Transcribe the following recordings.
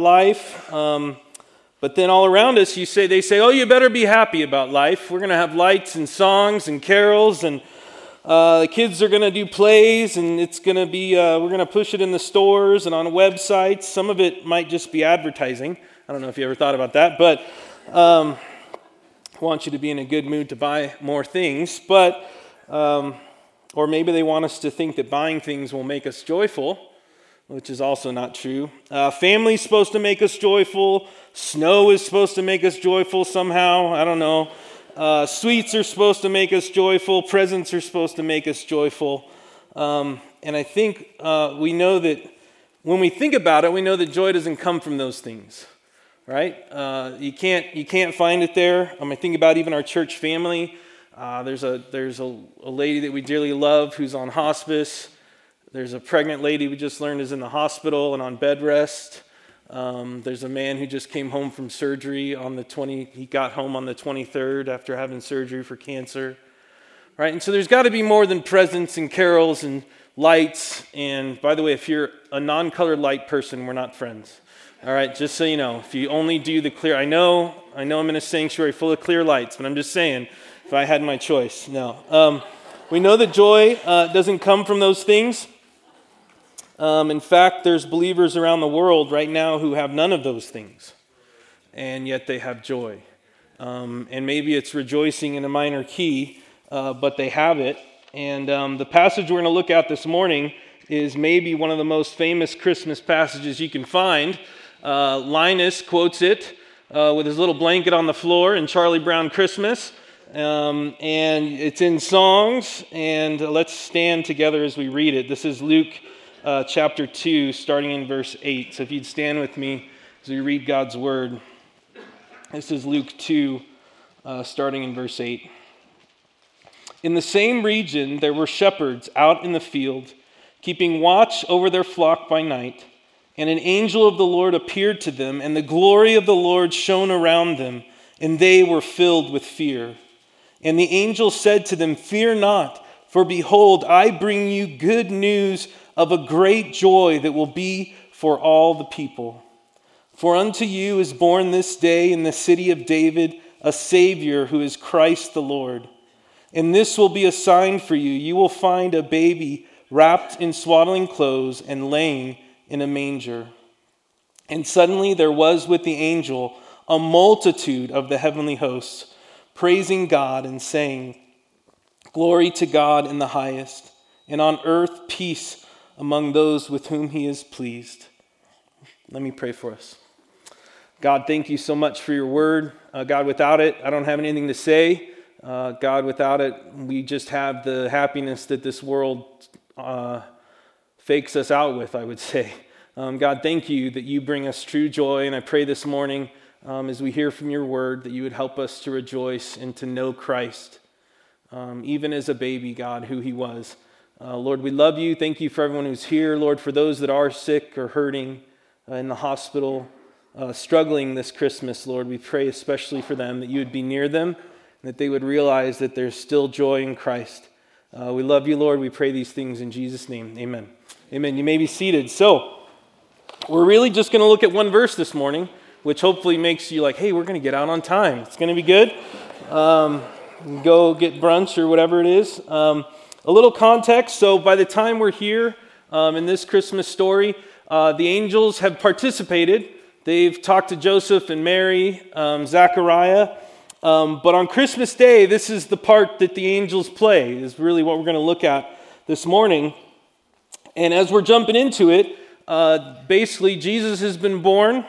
life. Um, but then all around us, you say they say, "Oh, you better be happy about life. We're going to have lights and songs and carols, and uh, the kids are going to do plays, and it's going to be uh, we're going to push it in the stores and on websites. Some of it might just be advertising. I don't know if you ever thought about that, but um, I want you to be in a good mood to buy more things. But um, or maybe they want us to think that buying things will make us joyful." Which is also not true. Uh, family's supposed to make us joyful. Snow is supposed to make us joyful somehow. I don't know. Uh, sweets are supposed to make us joyful. Presents are supposed to make us joyful. Um, and I think uh, we know that when we think about it, we know that joy doesn't come from those things, right? Uh, you can't you can't find it there. Um, I think about even our church family. Uh, there's a there's a, a lady that we dearly love who's on hospice. There's a pregnant lady we just learned is in the hospital and on bed rest. Um, there's a man who just came home from surgery on the 20, he got home on the 23rd after having surgery for cancer. Right? And so there's got to be more than presents and carols and lights. And by the way, if you're a non colored light person, we're not friends. All right, just so you know, if you only do the clear, I know, I know I'm in a sanctuary full of clear lights, but I'm just saying, if I had my choice, no. Um, we know that joy uh, doesn't come from those things. Um, in fact, there's believers around the world right now who have none of those things, and yet they have joy. Um, and maybe it's rejoicing in a minor key, uh, but they have it. And um, the passage we're going to look at this morning is maybe one of the most famous Christmas passages you can find. Uh, Linus quotes it uh, with his little blanket on the floor in Charlie Brown Christmas. Um, and it's in songs, and let's stand together as we read it. This is Luke uh, chapter 2, starting in verse 8. So if you'd stand with me as we read God's word. This is Luke 2, uh, starting in verse 8. In the same region, there were shepherds out in the field, keeping watch over their flock by night. And an angel of the Lord appeared to them, and the glory of the Lord shone around them, and they were filled with fear. And the angel said to them, Fear not, for behold, I bring you good news of a great joy that will be for all the people. For unto you is born this day in the city of David a Savior who is Christ the Lord. And this will be a sign for you. You will find a baby wrapped in swaddling clothes and laying in a manger. And suddenly there was with the angel a multitude of the heavenly hosts, praising God and saying, Glory to God in the highest, and on earth peace among those with whom he is pleased. Let me pray for us. God, thank you so much for your word. Uh, God, without it, I don't have anything to say. Uh, God, without it, we just have the happiness that this world uh, fakes us out with, I would say. Um, God, thank you that you bring us true joy. And I pray this morning, um, as we hear from your word, that you would help us to rejoice and to know Christ, um, even as a baby, God, who he was. Uh, Lord, we love you. Thank you for everyone who's here. Lord, for those that are sick or hurting uh, in the hospital, uh, struggling this Christmas, Lord, we pray especially for them that you would be near them and that they would realize that there's still joy in Christ. Uh, we love you, Lord. We pray these things in Jesus' name. Amen. Amen. You may be seated. So, we're really just going to look at one verse this morning, which hopefully makes you like, hey, we're going to get out on time. It's going to be good. Um, go get brunch or whatever it is. Um, a little context so, by the time we're here um, in this Christmas story, uh, the angels have participated. They've talked to Joseph and Mary, um, Zachariah. Um, but on Christmas Day, this is the part that the angels play, is really what we're going to look at this morning. And as we're jumping into it, uh, basically, Jesus has been born.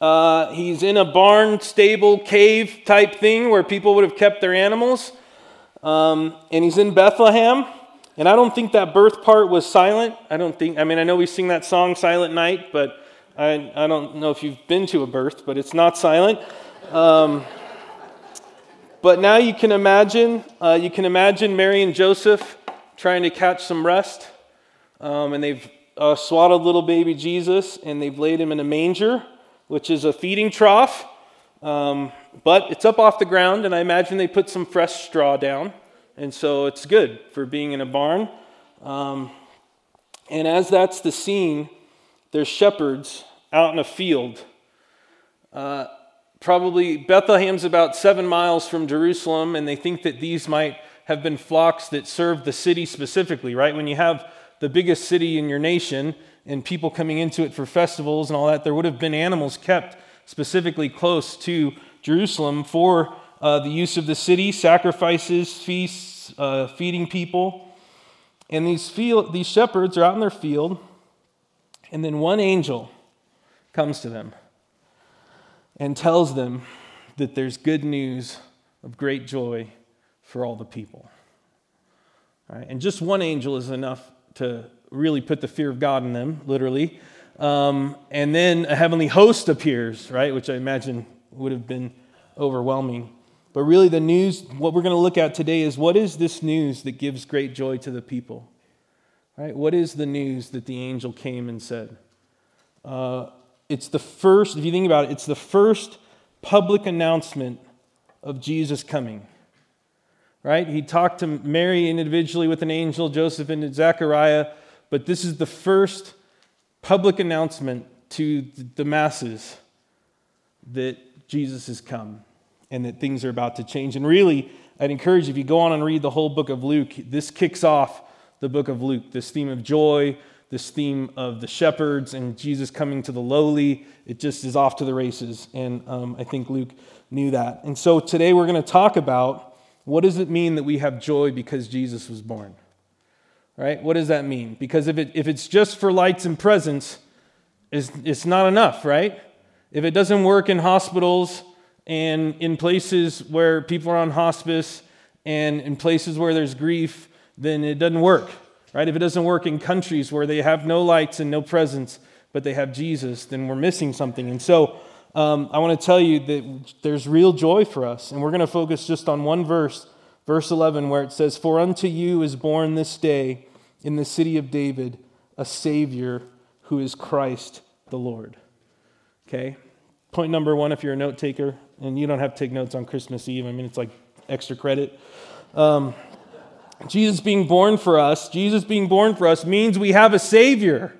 Uh, he's in a barn, stable, cave type thing where people would have kept their animals. Um, and he's in Bethlehem. And I don't think that birth part was silent. I don't think, I mean, I know we sing that song, Silent Night, but I, I don't know if you've been to a birth, but it's not silent. Um, but now you can imagine, uh, you can imagine Mary and Joseph trying to catch some rest. Um, and they've uh, swaddled little baby Jesus and they've laid him in a manger, which is a feeding trough. Um, but it's up off the ground, and I imagine they put some fresh straw down, and so it's good for being in a barn. Um, and as that's the scene, there's shepherds out in a field. Uh, probably Bethlehem's about seven miles from Jerusalem, and they think that these might have been flocks that served the city specifically, right? When you have the biggest city in your nation and people coming into it for festivals and all that, there would have been animals kept specifically close to Jerusalem for uh, the use of the city, sacrifices, feasts, uh, feeding people. And these, field, these shepherds are out in their field, and then one angel comes to them and tells them that there's good news of great joy for all the people. All right? And just one angel is enough to really put the fear of God in them, literally. Um, and then a heavenly host appears, right, which I imagine would have been overwhelming. But really, the news, what we're going to look at today is what is this news that gives great joy to the people? Right? What is the news that the angel came and said? Uh, it's the first, if you think about it, it's the first public announcement of Jesus coming. Right? He talked to Mary individually with an angel, Joseph and Zechariah, but this is the first public announcement to the masses that Jesus has come and that things are about to change. And really, I'd encourage you, if you go on and read the whole book of Luke, this kicks off the book of Luke. This theme of joy, this theme of the shepherds and Jesus coming to the lowly, it just is off to the races. And um, I think Luke knew that. And so today we're going to talk about what does it mean that we have joy because Jesus was born? Right? What does that mean? Because if, it, if it's just for lights and presents, it's, it's not enough, right? If it doesn't work in hospitals and in places where people are on hospice and in places where there's grief, then it doesn't work, right? If it doesn't work in countries where they have no lights and no presents, but they have Jesus, then we're missing something. And so um, I want to tell you that there's real joy for us. And we're going to focus just on one verse verse 11, where it says, For unto you is born this day in the city of David a Savior who is Christ the Lord. Okay? Point number one, if you're a note taker, and you don't have to take notes on Christmas Eve, I mean, it's like extra credit. Um, Jesus being born for us, Jesus being born for us means we have a Savior.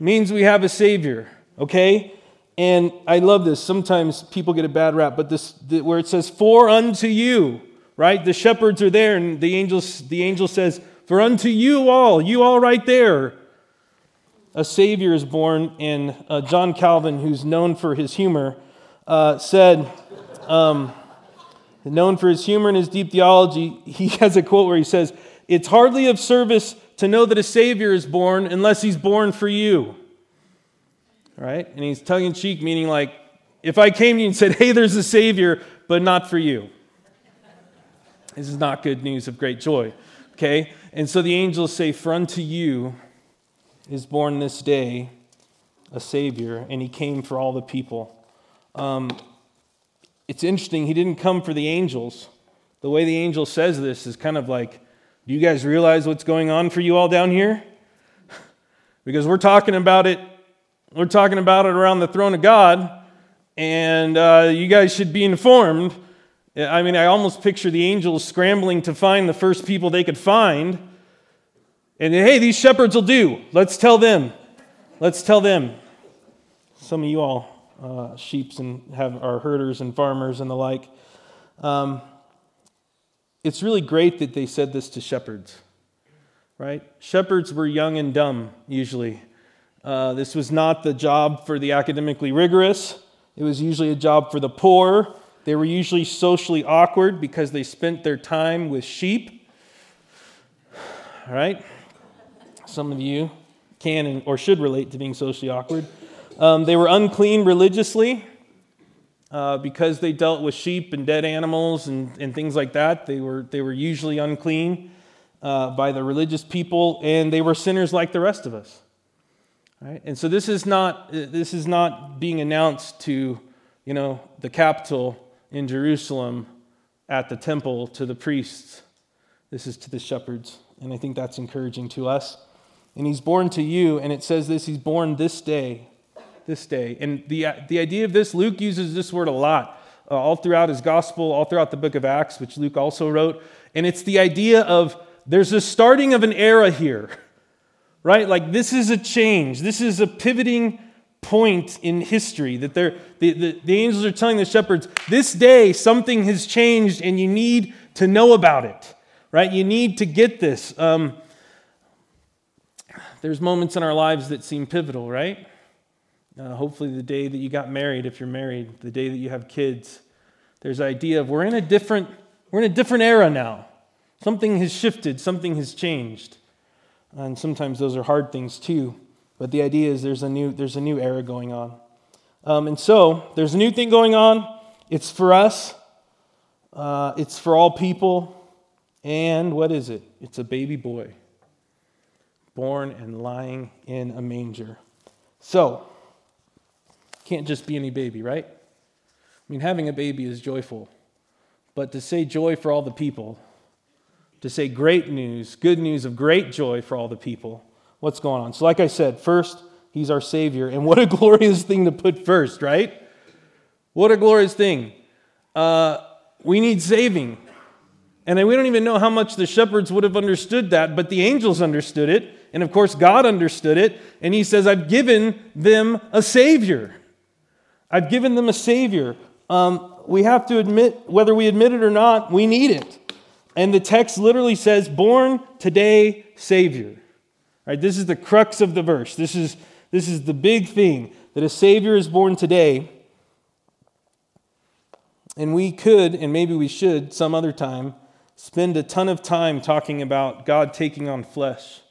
Means we have a Savior, okay? And I love this. Sometimes people get a bad rap, but this where it says, For unto you right? The shepherds are there, and the, angels, the angel says, For unto you all, you all right there, a Savior is born. And uh, John Calvin, who's known for his humor, uh, said, um, known for his humor and his deep theology, he has a quote where he says, It's hardly of service to know that a Savior is born unless he's born for you. Right? And he's tongue in cheek, meaning like, if I came to you and said, Hey, there's a Savior, but not for you. This is not good news of great joy. Okay? And so the angels say, For unto you is born this day a Savior, and he came for all the people. Um, it's interesting, he didn't come for the angels. The way the angel says this is kind of like, Do you guys realize what's going on for you all down here? because we're talking about it, we're talking about it around the throne of God, and uh, you guys should be informed I mean, I almost picture the angels scrambling to find the first people they could find. And hey, these shepherds will do. Let's tell them. Let's tell them. Some of you all, uh, sheeps and have are herders and farmers and the like. Um, it's really great that they said this to shepherds, right? Shepherds were young and dumb usually. Uh, this was not the job for the academically rigorous. It was usually a job for the poor they were usually socially awkward because they spent their time with sheep. All right? Some of you can or should relate to being socially awkward. Um, they were unclean religiously uh, because they dealt with sheep and dead animals and, and things like that. They were, they were usually unclean uh, by the religious people, and they were sinners like the rest of us. Right? And so this is not this is not being announced to you know the capital in Jerusalem at the temple to the priests. This is to the shepherds. And I think that's encouraging to us. And he's born to you, and it says this he's born this day. This day. And the, the idea of this, Luke uses this word a lot, uh, all throughout his gospel, all throughout the book of Acts, which Luke also wrote. And it's the idea of there's a starting of an era here, right? Like this is a change, this is a pivoting point in history that they're, the, the, the angels are telling the shepherds, this day something has changed and you need to know about it, right? You need to get this. Um, there's moments in our lives that seem pivotal, right? Uh, hopefully, the day that you got married, if you're married, the day that you have kids. There's idea of we're in a different we're in a different era now. Something has shifted, something has changed. And sometimes those are hard things too. But the idea is there's a new, there's a new era going on. Um, and so there's a new thing going on. It's for us, uh, it's for all people. And what is it? It's a baby boy born and lying in a manger. So, can't just be any baby, right? I mean, having a baby is joyful. But to say joy for all the people, to say great news, good news of great joy for all the people, what's going on. So, like I said, first, he's our Savior. And what a glorious thing to put first, right? What a glorious thing. Uh, we need saving. And we don't even know how much the shepherds would have understood that, but the angels understood it. And of course, God understood it. And he says, I've given them a Savior. I've given them a Savior. Um, we have to admit, whether we admit it or not, we need it. And the text literally says, Born today, Savior. Right, this is the crux of the verse. This is, this is the big thing that a Savior is born today. And we could, and maybe we should, some other time, spend a ton of time talking about God taking on flesh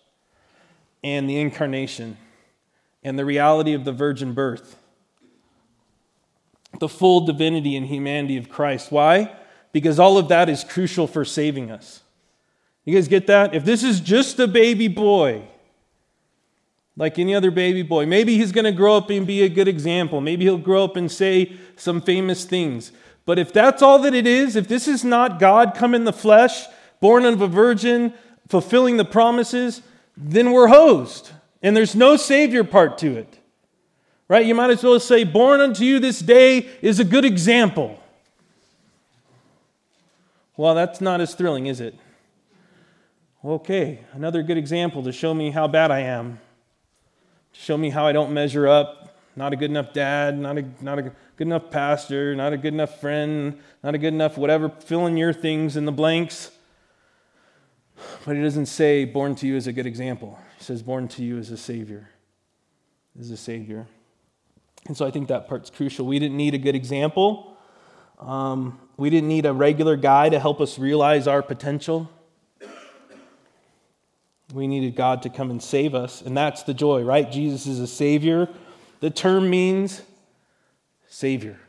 and the incarnation and the reality of the virgin birth, the full divinity and humanity of Christ. Why? Because all of that is crucial for saving us. You guys get that? If this is just a baby boy, like any other baby boy. Maybe he's going to grow up and be a good example. Maybe he'll grow up and say some famous things. But if that's all that it is, if this is not God come in the flesh, born of a virgin, fulfilling the promises, then we're hosed. And there's no Savior part to it. Right? You might as well say, Born unto you this day is a good example. Well, that's not as thrilling, is it? Okay, another good example to show me how bad I am show me how I don't measure up. Not a good enough dad, not a, not a good enough pastor, not a good enough friend, not a good enough whatever, fill in your things in the blanks. But he doesn't say, born to you as a good example. He says, born to you as a Savior. As a Savior. And so I think that part's crucial. We didn't need a good example. Um, we didn't need a regular guy to help us realize our potential. We needed God to come and save us, and that's the joy, right? Jesus is a Savior. The term means Savior.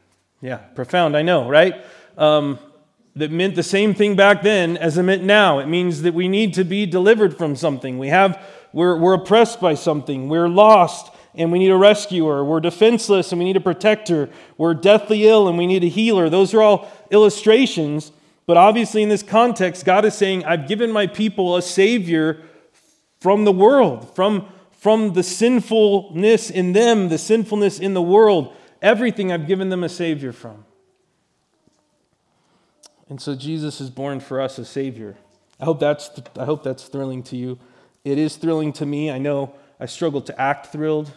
Yeah, profound, I know, right? Um, that meant the same thing back then as it meant now. It means that we need to be delivered from something. We have, we're, we're oppressed by something. We're lost and we need a rescuer. We're defenseless and we need a protector. We're deathly ill and we need a healer. Those are all illustrations. But obviously, in this context, God is saying, I've given my people a Savior from the world, from, from the sinfulness in them, the sinfulness in the world. Everything I've given them a Savior from. And so Jesus is born for us a Savior. I hope that's, I hope that's thrilling to you. It is thrilling to me. I know I struggle to act thrilled,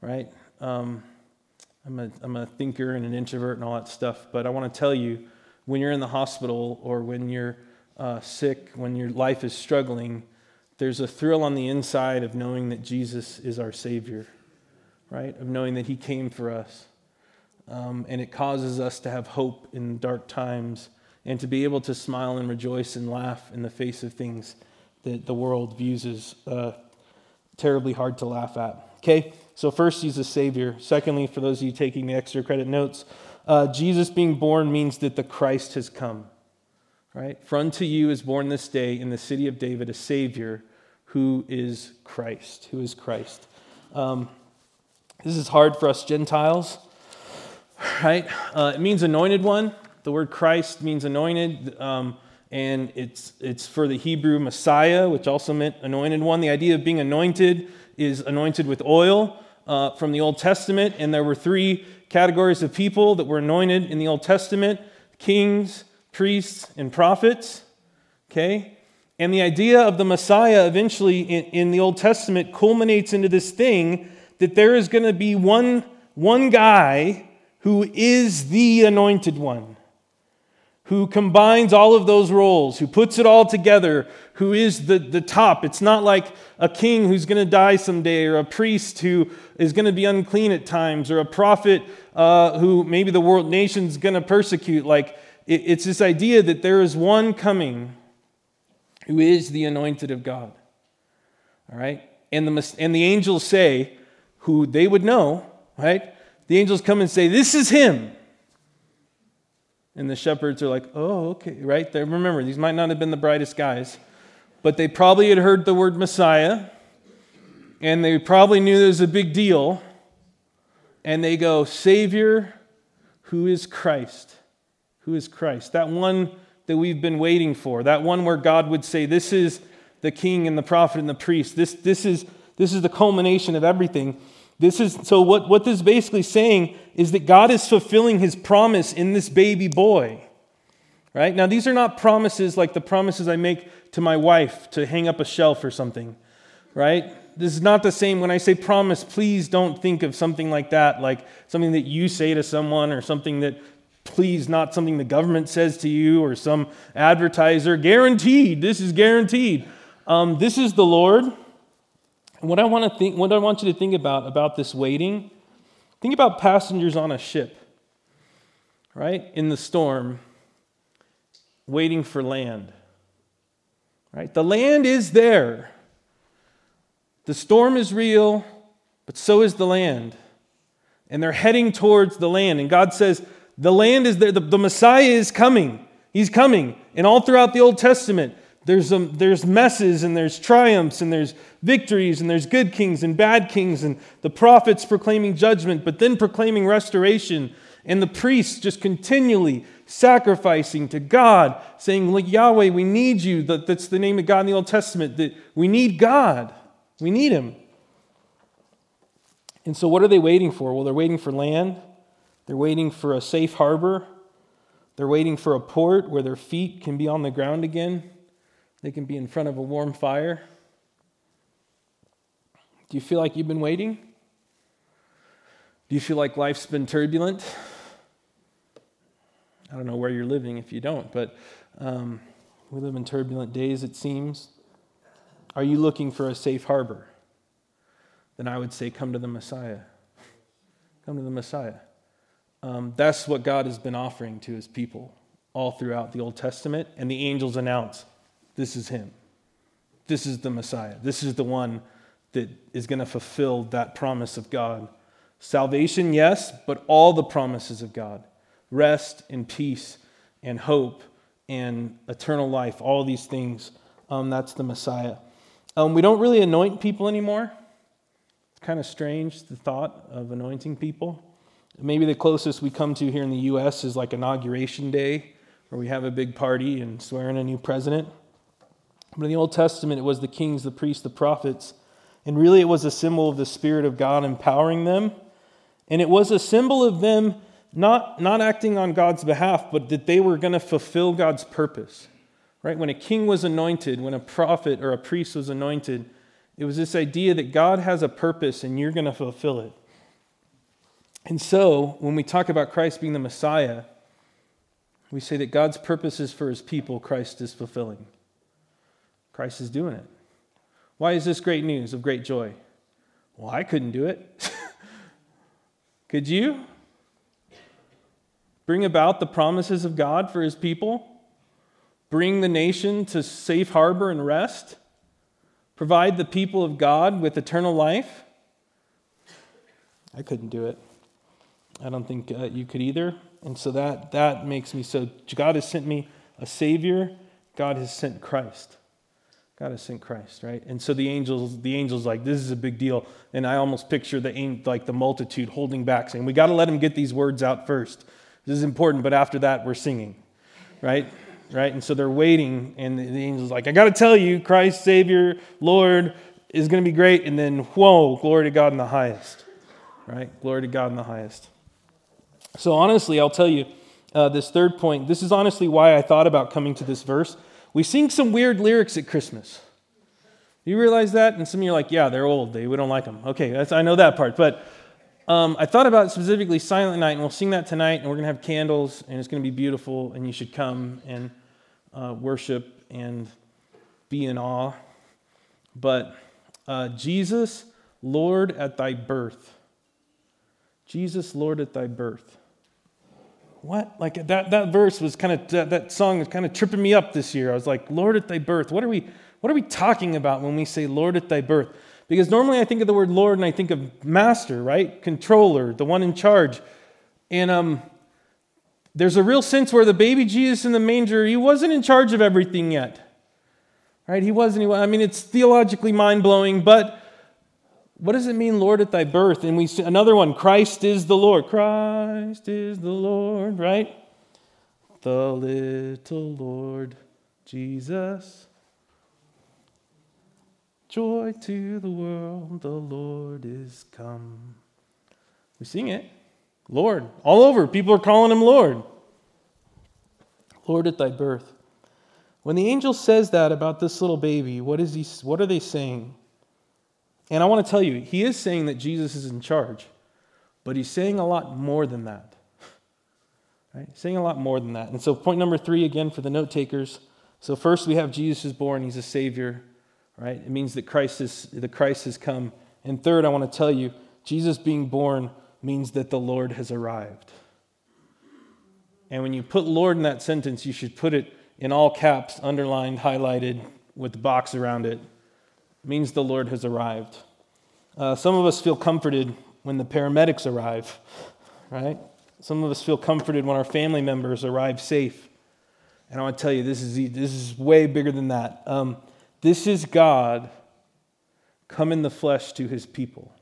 right? Um, I'm, a, I'm a thinker and an introvert and all that stuff, but I want to tell you when you're in the hospital or when you're uh, sick, when your life is struggling, there's a thrill on the inside of knowing that Jesus is our Savior, right? Of knowing that He came for us. Um, and it causes us to have hope in dark times and to be able to smile and rejoice and laugh in the face of things that the world views as uh, terribly hard to laugh at. Okay, so first, He's a Savior. Secondly, for those of you taking the extra credit notes, uh, Jesus being born means that the Christ has come. Right? For unto you is born this day in the city of David a Savior who is Christ. Who is Christ? Um, this is hard for us Gentiles, right? Uh, it means anointed one. The word Christ means anointed, um, and it's, it's for the Hebrew Messiah, which also meant anointed one. The idea of being anointed is anointed with oil uh, from the Old Testament, and there were three categories of people that were anointed in the Old Testament kings, priests, and prophets. Okay? And the idea of the Messiah eventually in, in, the Old Testament culminates into this thing that there is going to be one, one guy who is the anointed one, who combines all of those roles, who puts it all together, who is the, the top. It's not like a king who's going to die someday, or a priest who is going to be unclean at times, or a prophet uh, who maybe the world nation's going to persecute. Like, it, it's this idea that there is one coming who is the anointed of God. All right? And the, and the angels say, who they would know, right? The angels come and say, This is him. And the shepherds are like, Oh, okay, right? They, remember, these might not have been the brightest guys, but they probably had heard the word Messiah, and they probably knew there was a big deal. And they go, Savior, who is Christ? Who is Christ? That one that we've been waiting for, that one where God would say, This is the king and the prophet and the priest. This, this, is, this is the culmination of everything. This is so what, what this is basically saying is that God is fulfilling his promise in this baby boy. Right? Now, these are not promises like the promises I make to my wife to hang up a shelf or something. Right? This is not the same. When I say promise, please don't think of something like that, like something that you say to someone or something that please not something the government says to you or some advertiser. Guaranteed. This is guaranteed. Um, this is the Lord. And what I want to think, what I want you to think about about this waiting, think about passengers on a ship, right? In the storm, waiting for land. Right? The land is there. The storm is real, but so is the land. And they're heading towards the land. And God says, the land is there. The, the Messiah is coming. He's coming. And all throughout the Old Testament, there's, there's messes and there's triumphs and there's victories and there's good kings and bad kings and the prophets proclaiming judgment, but then proclaiming restoration. And the priests just continually sacrificing to God, saying, like, Yahweh, we need you. That, that's the name of God in the Old Testament, that we need God. We need Him. And so, what are they waiting for? Well, they're waiting for land, they're waiting for a safe harbor, they're waiting for a port where their feet can be on the ground again. They can be in front of a warm fire. Do you feel like you've been waiting? Do you feel like life's been turbulent? I don't know where you're living if you don't, but um, we live in turbulent days, it seems. Are you looking for a safe harbor? Then I would say, come to the Messiah. Come to the Messiah. Um, that's what God has been offering to his people all throughout the Old Testament, and the angels announce this is him. This is the Messiah. This is the one that is going to fulfill that promise of God. Salvation, yes, but all the promises of God rest and peace and hope and eternal life, all these things. Um, that's the Messiah. Um, we don't really anoint people anymore. It's kind of strange, the thought of anointing people. Maybe the closest we come to here in the U.S. is like Inauguration Day, where we have a big party and swear in a new president. But in the Old Testament, it was the kings, the priests, the prophets. And really, it was a symbol of the Spirit of God empowering them. And it was a symbol of them not, not acting on God's behalf, but that they were going to fulfill God's purpose. Right? When a king was anointed, when a prophet or a priest was anointed, it was this idea that God has a purpose and you're going to fulfill it. And so, when we talk about Christ being the Messiah, we say that God's purposes for his people, Christ is fulfilling. Christ is doing it. Why is this great news of great joy? Well, I couldn't do it. Could you? Bring about the promises of God for his people? Bring the nation to safe harbor and rest? Provide the people of God with eternal life? I couldn't do it. I don't think uh, you could either. And so that, that makes me so. God has sent me a Savior, God has sent Christ. God has sent Christ, right? And so the angels, the angels, like this is a big deal, and I almost picture the like the multitude holding back, saying, "We got to let him get these words out first. This is important." But after that, we're singing, right? Right? And so they're waiting, and the, the angels like, "I got to tell you, Christ, Savior, Lord, is going to be great." And then, whoa, glory to God in the highest, right? Glory to God in the highest. So honestly, I'll tell you, uh, this third point. This is honestly why I thought about coming to this verse we sing some weird lyrics at Christmas. You realize that? And some of you are like, yeah, they're old. They, we don't like them. Okay, I know that part. But um, I thought about specifically Silent Night, and we'll sing that tonight, and we're going to have candles, and it's going to be beautiful, and you should come and uh, worship and be in awe. But uh, Jesus, Lord at thy birth. Jesus, Lord at thy birth. What? Like that, that verse was kind of, that, that song was kind of tripping me up this year. I was like, Lord at thy birth. What are we, what are we talking about when we say Lord at thy birth? Because normally I think of the word Lord and I think of master, right? Controller, the one in charge. And um, there's a real sense where the baby Jesus in the manger, he wasn't in charge of everything yet. Right? He wasn't. I mean, it's theologically mind blowing, but what does it mean, Lord, at thy birth? And we see another one Christ is the Lord. Christ is the Lord, right? The little Lord Jesus. Joy to the world, the Lord is come. We sing it. Lord. All over, people are calling him Lord. Lord at thy birth. When the angel says that about this little baby, what, is he, what are they saying? And I want to tell you, he is saying that Jesus is in charge, but he's saying a lot more than that. Right? Saying a lot more than that. And so, point number three again for the note takers. So, first we have Jesus is born, he's a Savior right? It means that Christ is, the Christ has come. And third, I want to tell you, Jesus being born means that the Lord has arrived. And when you put Lord in that sentence, you should put it in all caps, underlined, highlighted, with the box around it. Means the Lord has arrived. Uh, some of us feel comforted when the paramedics arrive, right? Some of us feel comforted when our family members arrive safe. And I want to tell you, this is, this is way bigger than that. Um, this is God come in the flesh to his people.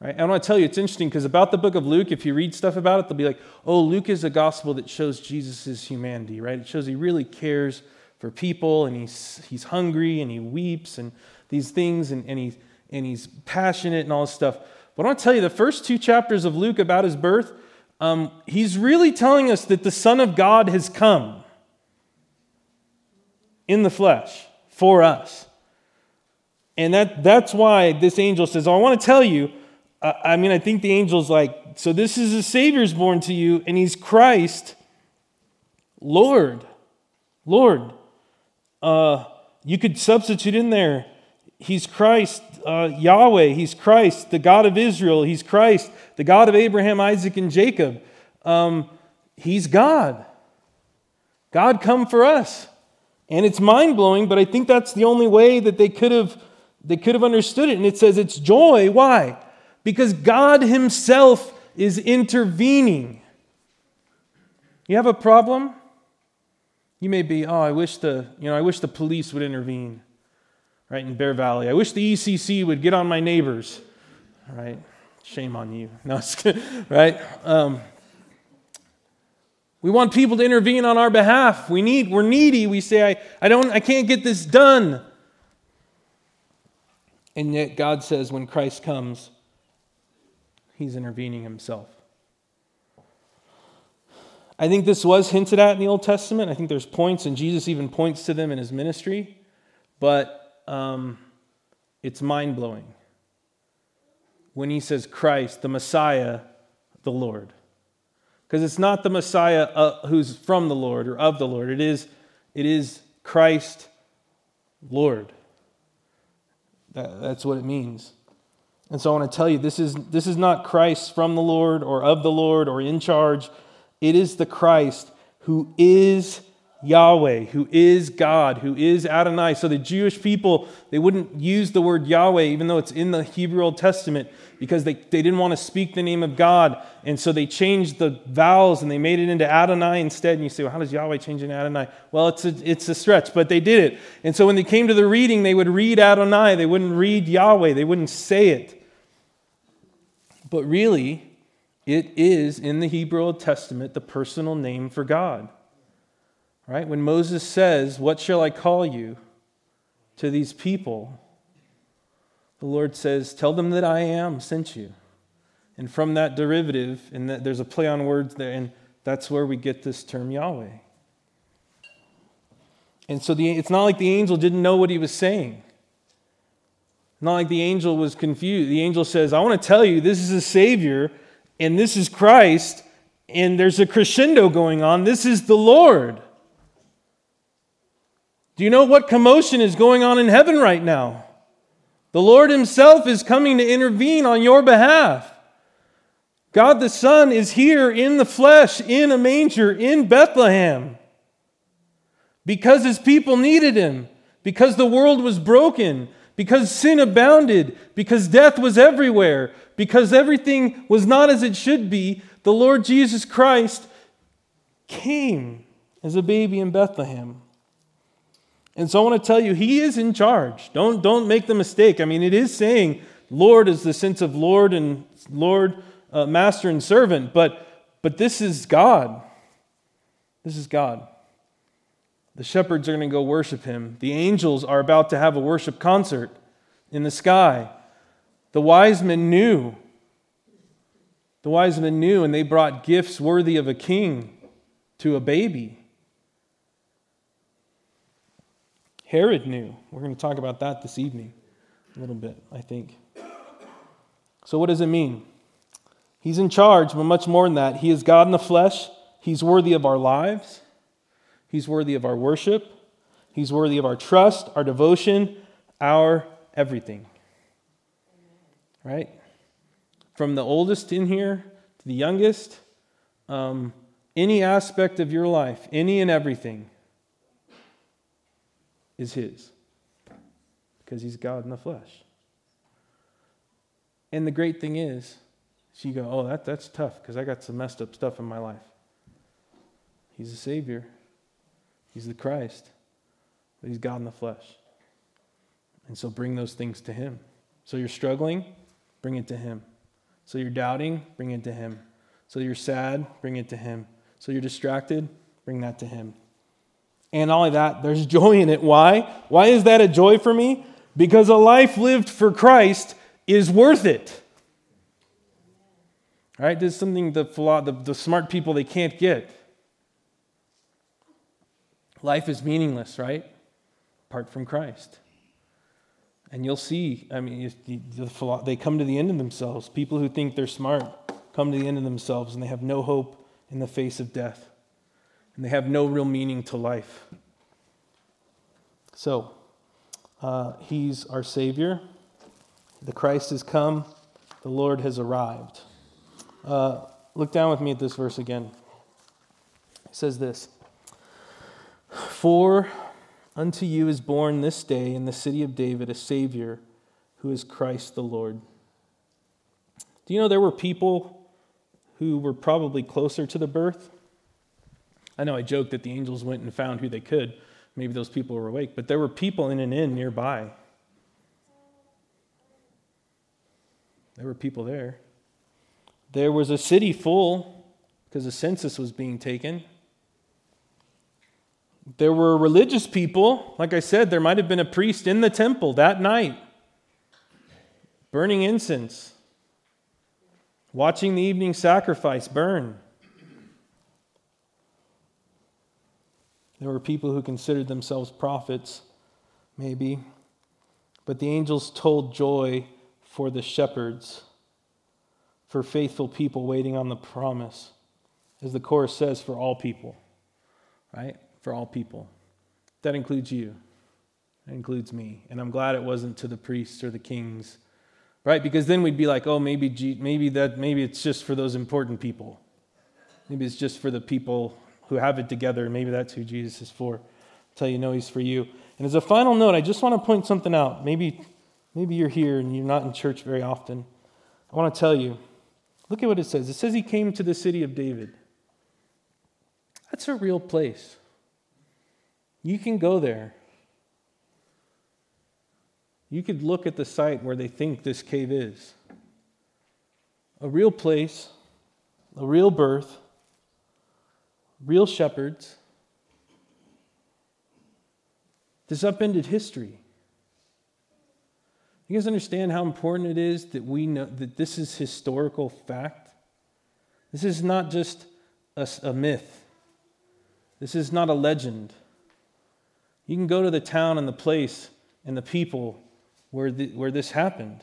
Right? And I want to tell you, it's interesting because about the book of Luke, if you read stuff about it, they'll be like, oh, Luke is a gospel that shows Jesus' humanity, right? It shows he really cares for people and he's, he's hungry and he weeps and these things and, and, he, and he's passionate and all this stuff. But I want to tell you, the first two chapters of Luke about his birth, um, he's really telling us that the Son of God has come in the flesh for us. And that, that's why this angel says, oh, I want to tell you. Uh, I mean, I think the angel's like, so this is a Savior's born to you, and he's Christ, Lord. Lord. Uh, you could substitute in there, he's Christ, uh, Yahweh, he's Christ, the God of Israel, he's Christ, the God of Abraham, Isaac, and Jacob. Um, he's God. God come for us. And it's mind blowing, but I think that's the only way that they could have they could have understood it. And it says it's joy. Why? Because God Himself is intervening. You have a problem? You may be, oh, I wish the, you know, I wish the police would intervene, right, in Bear Valley. I wish the ECC would get on my neighbors, right? Shame on you. No, right? Um, we want people to intervene on our behalf. We need, we're needy. We say, I, I, don't, I can't get this done. And yet God says when Christ comes, he's intervening himself. I think this was hinted at in the Old Testament. I think there's points, and Jesus even points to them in his ministry. But um, it's mind blowing when he says Christ, the Messiah, the Lord. Because it's not the Messiah uh, who's from the Lord or of the Lord. It is, it is Christ Lord. That, that's what it means. And so I want to tell you this is, this is not Christ from the Lord or of the Lord or in charge. It is the Christ who is Yahweh, who is God, who is Adonai. So the Jewish people, they wouldn't use the word Yahweh, even though it's in the Hebrew Old Testament, because they, they didn't want to speak the name of God. And so they changed the vowels and they made it into Adonai instead. And you say, well, how does Yahweh change into Adonai? Well, it's a, it's a stretch, but they did it. And so when they came to the reading, they would read Adonai. They wouldn't read Yahweh. They wouldn't say it. But really, it is in the Hebrew Old Testament the personal name for God. Right? When Moses says, What shall I call you to these people? The Lord says, Tell them that I am sent you. And from that derivative, and that there's a play on words there, and that's where we get this term Yahweh. And so the, it's not like the angel didn't know what he was saying. Not like the angel was confused. The angel says, I want to tell you this is a Savior, and this is Christ, and there's a crescendo going on. This is the Lord. Do you know what commotion is going on in heaven right now? The Lord Himself is coming to intervene on your behalf. God the Son is here in the flesh, in a manger, in Bethlehem. Because His people needed Him, because the world was broken, because sin abounded, because death was everywhere, because everything was not as it should be, the Lord Jesus Christ came as a baby in Bethlehem. And so I want to tell you, he is in charge. Don't, don't make the mistake. I mean, it is saying Lord is the sense of Lord and Lord, uh, master and servant, but, but this is God. This is God. The shepherds are going to go worship him. The angels are about to have a worship concert in the sky. The wise men knew. The wise men knew, and they brought gifts worthy of a king to a baby. Herod knew. We're going to talk about that this evening a little bit, I think. So, what does it mean? He's in charge, but much more than that. He is God in the flesh. He's worthy of our lives. He's worthy of our worship. He's worthy of our trust, our devotion, our everything. Right? From the oldest in here to the youngest, um, any aspect of your life, any and everything, is His because He's God in the flesh. And the great thing is, so you go, oh, that, that's tough because I got some messed up stuff in my life. He's the Savior, He's the Christ, but He's God in the flesh. And so bring those things to Him. So you're struggling, bring it to Him. So you're doubting, bring it to Him. So you're sad, bring it to Him. So you're distracted, bring that to Him. And not only that, there's joy in it. Why? Why is that a joy for me? Because a life lived for Christ is worth it. All right, this is something the, the, the smart people they can't get. Life is meaningless, right? Apart from Christ. And you'll see, I mean, they come to the end of themselves. People who think they're smart come to the end of themselves and they have no hope in the face of death and they have no real meaning to life. So, uh, He's our Savior. The Christ has come, the Lord has arrived. Uh, look down with me at this verse again. It says this For unto you is born this day in the city of David a Savior who is Christ the Lord. Do you know there were people who were probably closer to the birth? I know I joked that the angels went and found who they could. Maybe those people were awake, but there were people in an inn nearby. There were people there. There was a city full because a census was being taken. There were religious people. Like I said, there might have been a priest in the temple that night burning incense, watching the evening sacrifice burn. There were people who considered themselves prophets, maybe. But the angels told joy for the shepherds, for faithful people waiting on the promise. As the chorus says, for all people, right? For all people. That includes you. That includes me. And I'm glad it wasn't to the priests or the kings, right? Because then we'd be like, oh, maybe, maybe, that, maybe it's just for those important people. Maybe it's just for the people who have it together. Maybe that's who Jesus is for. I'll tell you, no, he's for you. And as a final note, I just want to point something out. Maybe, maybe you're here and you're not in church very often. I want to tell you look at what it says. It says he came to the city of David. That's a real place. You can go there. You could look at the site where they think this cave is. A real place, a real birth, real shepherds. This upended history. You guys understand how important it is that we know that this is historical fact? This is not just a, a myth. This is not a legend. You can go to the town and the place and the people where, the, where this happened.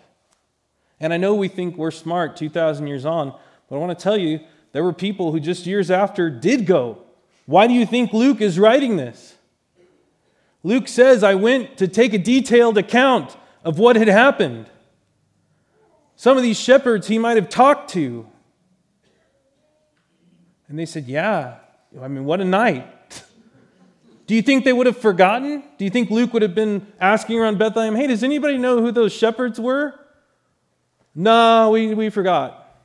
And I know we think we're smart 2,000 years on, but I want to tell you there were people who just years after did go. Why do you think Luke is writing this? Luke says, I went to take a detailed account of what had happened. Some of these shepherds he might have talked to. And they said, Yeah, I mean, what a night. Do you think they would have forgotten? Do you think Luke would have been asking around Bethlehem, hey, does anybody know who those shepherds were? No, we, we forgot.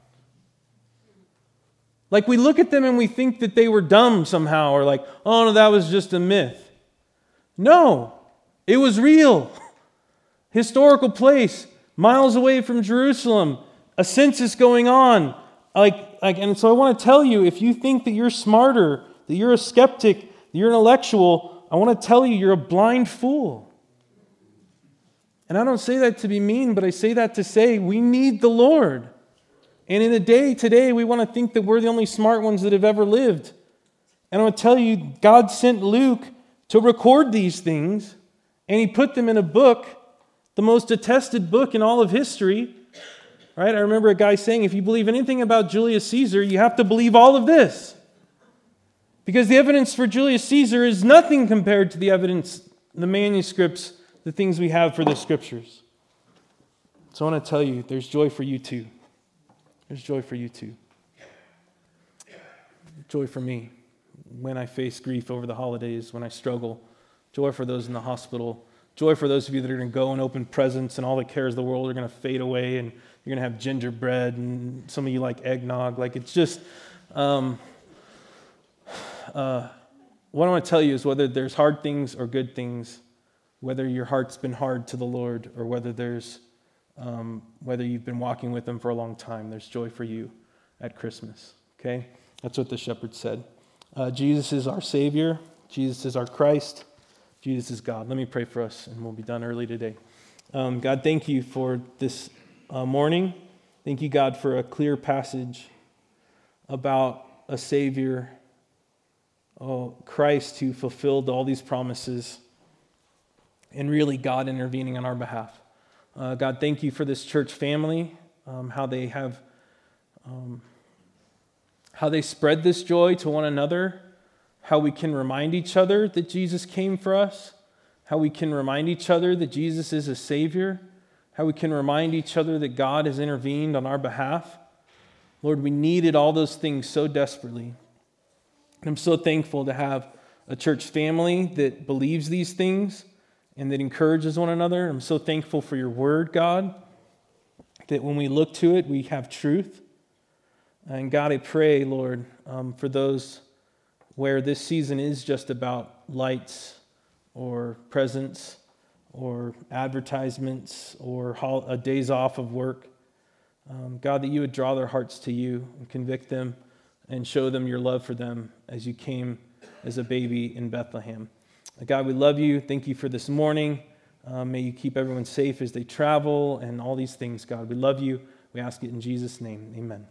Like we look at them and we think that they were dumb somehow, or like, oh no, that was just a myth. No, it was real. Historical place, miles away from Jerusalem, a census going on. Like, like, and so I want to tell you if you think that you're smarter, that you're a skeptic, you're intellectual, I want to tell you you're a blind fool. And I don't say that to be mean, but I say that to say we need the Lord. And in a day today, we want to think that we're the only smart ones that have ever lived. And I want to tell you, God sent Luke to record these things, and he put them in a book, the most attested book in all of history. Right? I remember a guy saying, if you believe anything about Julius Caesar, you have to believe all of this. Because the evidence for Julius Caesar is nothing compared to the evidence, the manuscripts, the things we have for the scriptures. So I want to tell you, there's joy for you too. There's joy for you too. Joy for me when I face grief over the holidays, when I struggle. Joy for those in the hospital. Joy for those of you that are going to go and open presents and all the cares of the world are going to fade away and you're going to have gingerbread and some of you like eggnog. Like it's just. Um, uh, what I want to tell you is whether there's hard things or good things, whether your heart's been hard to the Lord or whether there's um, whether you've been walking with Him for a long time, there's joy for you at Christmas. Okay, that's what the shepherd said. Uh, Jesus is our Savior. Jesus is our Christ. Jesus is God. Let me pray for us, and we'll be done early today. Um, God, thank you for this uh, morning. Thank you, God, for a clear passage about a Savior oh, Christ who fulfilled all these promises and really God intervening on our behalf. Uh, God, thank you for this church family, um, how they have, um, how they spread this joy to one another, how we can remind each other that Jesus came for us, how we can remind each other that Jesus is a Savior, how we can remind each other that God has intervened on our behalf. Lord, we needed all those things so desperately. I'm so thankful to have a church family that believes these things and that encourages one another. I'm so thankful for your word, God, that when we look to it, we have truth. And God, I pray, Lord, um, for those where this season is just about lights or presents or advertisements or a days off of work. Um, God, that you would draw their hearts to you and convict them and show them your love for them as you came as a baby in Bethlehem. God, we love you. Thank you for this morning. Uh, may you keep everyone safe as they travel and all these things, God. We love you. We ask it in Jesus' name. Amen.